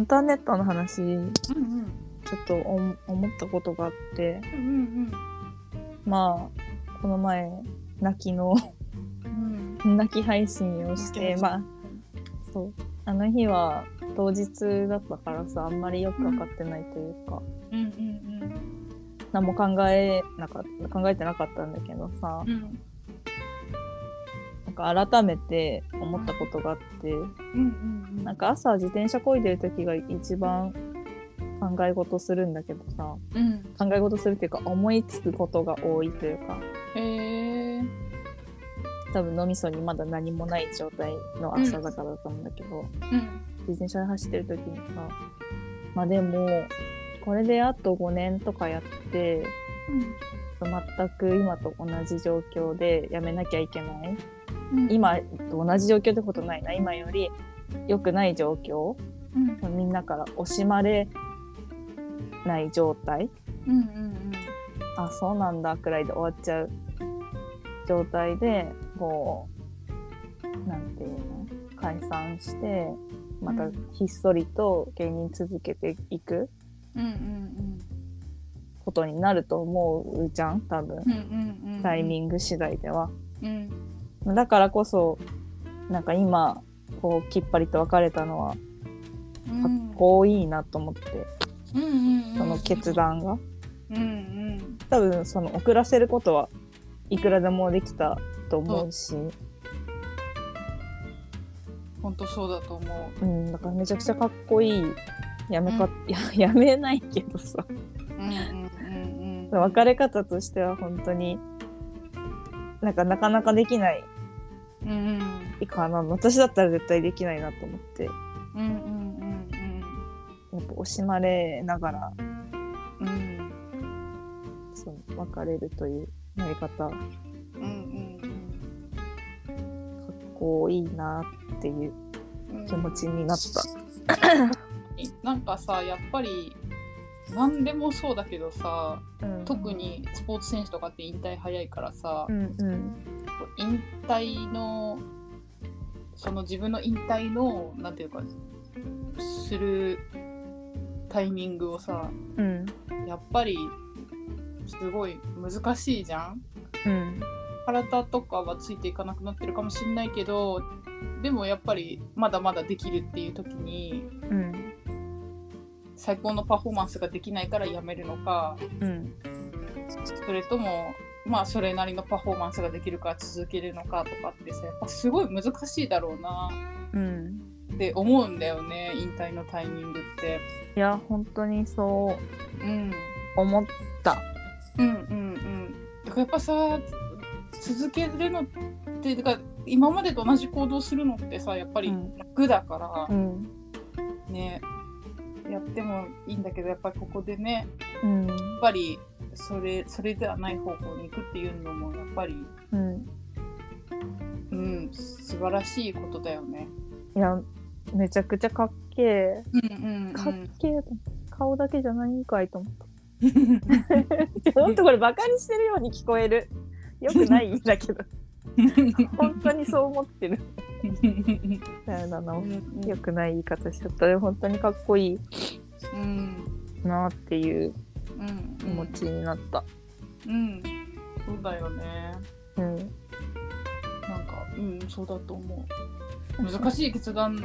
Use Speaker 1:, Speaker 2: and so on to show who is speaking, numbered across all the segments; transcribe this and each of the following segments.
Speaker 1: ンターネットの話
Speaker 2: うんうん。
Speaker 1: ちょっとお思ったことがあって。
Speaker 2: うん
Speaker 1: まあこの前泣きの
Speaker 2: うん。うん
Speaker 1: 泣き配信をしてまあそう。あの日は当日だったからさあんまりよく分かってないというか、
Speaker 2: うん。うん
Speaker 1: 何も考えなかった考えてなかったんだけどさ。
Speaker 2: うんうん
Speaker 1: なんか改めて思ったことがあって
Speaker 2: うんうん
Speaker 1: なんか朝自転車こいでる時が一番考え事するんだけどさ
Speaker 2: うん。
Speaker 1: 考え事するっていうか思いつくことが多いというか。
Speaker 2: へえ
Speaker 1: 多分脳みそにまだ何もない状態の朝だからだと思うんだけど、
Speaker 2: うん。
Speaker 1: 自転車で走ってる時にさまあでもこれであと5年とかやって全く今と同じ状況でやめなきゃいけない。
Speaker 2: うん
Speaker 1: 今と同じ状況ってことないな。今より良くない状況。
Speaker 2: うん。
Speaker 1: みんなから惜しまれない状態。
Speaker 2: うんうん
Speaker 1: あそうなんだ。くらいで終わっちゃう状態でこうなんていうの？解散してまたひっそりと芸人続けていく
Speaker 2: うんうん
Speaker 1: ことになると思うじゃん多分。
Speaker 2: うんうんうん。
Speaker 1: タイミング次第では。
Speaker 2: うん
Speaker 1: だからこそなんか今こうきっぱりと別れたのは
Speaker 2: うん。
Speaker 1: かっこいいなと思って、
Speaker 2: うんうんうん。
Speaker 1: その決断が。
Speaker 2: うんうん。
Speaker 1: 多分その遅らせることはいくらでもできたと思うし、
Speaker 2: 本当そうだと思
Speaker 1: う。ん、だからめちゃくちゃかっこいい。やめか、や やめないけどさ。
Speaker 2: ううんうんうんうん。
Speaker 1: 別れ方としては本当になんかなかなかできない
Speaker 2: うんうん。
Speaker 1: かな。私だったら絶対できないなと思って。や
Speaker 2: うんうんうん
Speaker 1: っぱ惜しまれながら。
Speaker 2: うん。うん
Speaker 1: その別れるというやり方。かっ
Speaker 2: うんうん。
Speaker 1: こいいなっていう
Speaker 2: うん。
Speaker 1: 気持ちになった。
Speaker 2: なんかさやっぱり何でもそうだけどさ
Speaker 1: うん。
Speaker 2: 特にスポーツ選手とかって引退早いからさ、
Speaker 1: うんうん
Speaker 2: 引退のその自分の引退のなんていうかするタイミングをさ
Speaker 1: うん。
Speaker 2: やっぱりすごい難しいじゃん？
Speaker 1: うん。
Speaker 2: 体とかはついていかなくなってるかもしんないけどでもやっぱりまだまだできるっていう時に
Speaker 1: うん。
Speaker 2: 最高のパフォーマンスができないからやめるのか
Speaker 1: うん。
Speaker 2: それともまあそれなりのパフォーマンスができるから続けるのかとかってさやっぱすごい難しいだろうな
Speaker 1: うん
Speaker 2: って思うんだよね引退のタイミングって。
Speaker 1: いや本当にそう
Speaker 2: うん
Speaker 1: 思った。
Speaker 2: うんうんうん。だからやっぱさ続けるのってだから今までと同じ行動するのってさやっぱり
Speaker 1: うん
Speaker 2: 楽だから、
Speaker 1: うん
Speaker 2: ねやってもいいんだけどやっぱりここでね
Speaker 1: うん
Speaker 2: やっぱりそれそれではない方向に行くっていうのもやっぱり
Speaker 1: うん。
Speaker 2: うん素晴らしいことだよね。
Speaker 1: いやめちゃくちゃかっけえ
Speaker 2: うんうん
Speaker 1: かっけえと顔だけじゃないんかいと思った。ほんとこれバカにしてるように聞こえる。よくないんだけど。本当にそう思ってる。だよななよくない言い方しちゃった。で本当にかっこいい
Speaker 2: うん。
Speaker 1: なっていう。
Speaker 2: うん
Speaker 1: 気持ちになった。
Speaker 2: うん。そうだよね。
Speaker 1: うん。
Speaker 2: なんかうんそうだと思う。難しい決断。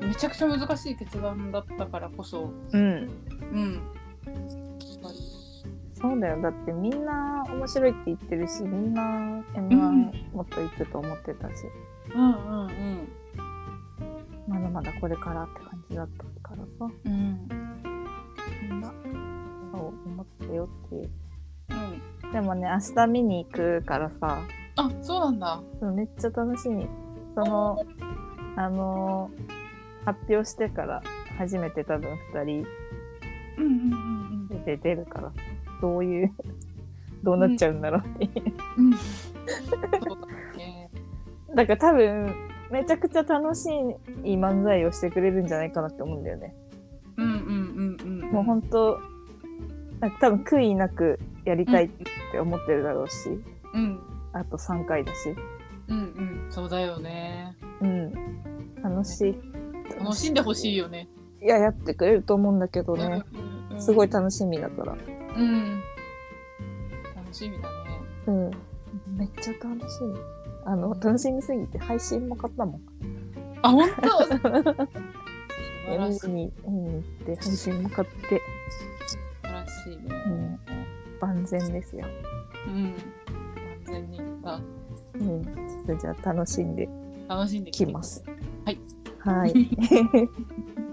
Speaker 2: めちゃくちゃ難しい決断だったからこそ。
Speaker 1: うん。
Speaker 2: うん。
Speaker 1: そうだよ。だってみんな面白いって言ってるしみんな m
Speaker 2: うん
Speaker 1: 1もっと行くと思ってたし、
Speaker 2: うんうんうん。
Speaker 1: まだまだこれからって感じだったからさ。
Speaker 2: うん。
Speaker 1: みんな思ってよっていう。
Speaker 2: うん。
Speaker 1: でもね明日見に行くからさ。
Speaker 2: あそうなんだ。
Speaker 1: そうめっちゃ楽しみ。そのあのー発表してから初めて多分2人。
Speaker 2: うんうんうん
Speaker 1: で出るからさ。どういう どうなっちゃうんだろうっていう、
Speaker 2: うん。うん。そうだね。
Speaker 1: だから多分めちゃくちゃ楽しい漫才をしてくれるんじゃないかなって思うんだよね。
Speaker 2: うんうんうんうん。
Speaker 1: もう本当なんか多分悔いなくやりたいって思ってるだろうし、
Speaker 2: うん。
Speaker 1: あと3回だし、
Speaker 2: うんうん。そうだよね。
Speaker 1: うん、楽しい。
Speaker 2: 楽しんでほしいよね。
Speaker 1: いややってくれると思うんだけどね、
Speaker 2: うん
Speaker 1: すごい楽しみだから。
Speaker 2: うん。楽しみだね。
Speaker 1: うん。めっちゃ楽しみあの楽しみすぎて配信も買ったもん。
Speaker 2: あ本当？素晴らしい。
Speaker 1: 見に見に行って配信も買って
Speaker 2: しいね。
Speaker 1: うん。万全ですよ。
Speaker 2: うん。完全に。あ。
Speaker 1: うん。ちょっとじゃあ楽しんで
Speaker 2: 楽しんで
Speaker 1: きます。
Speaker 2: はい。
Speaker 1: はい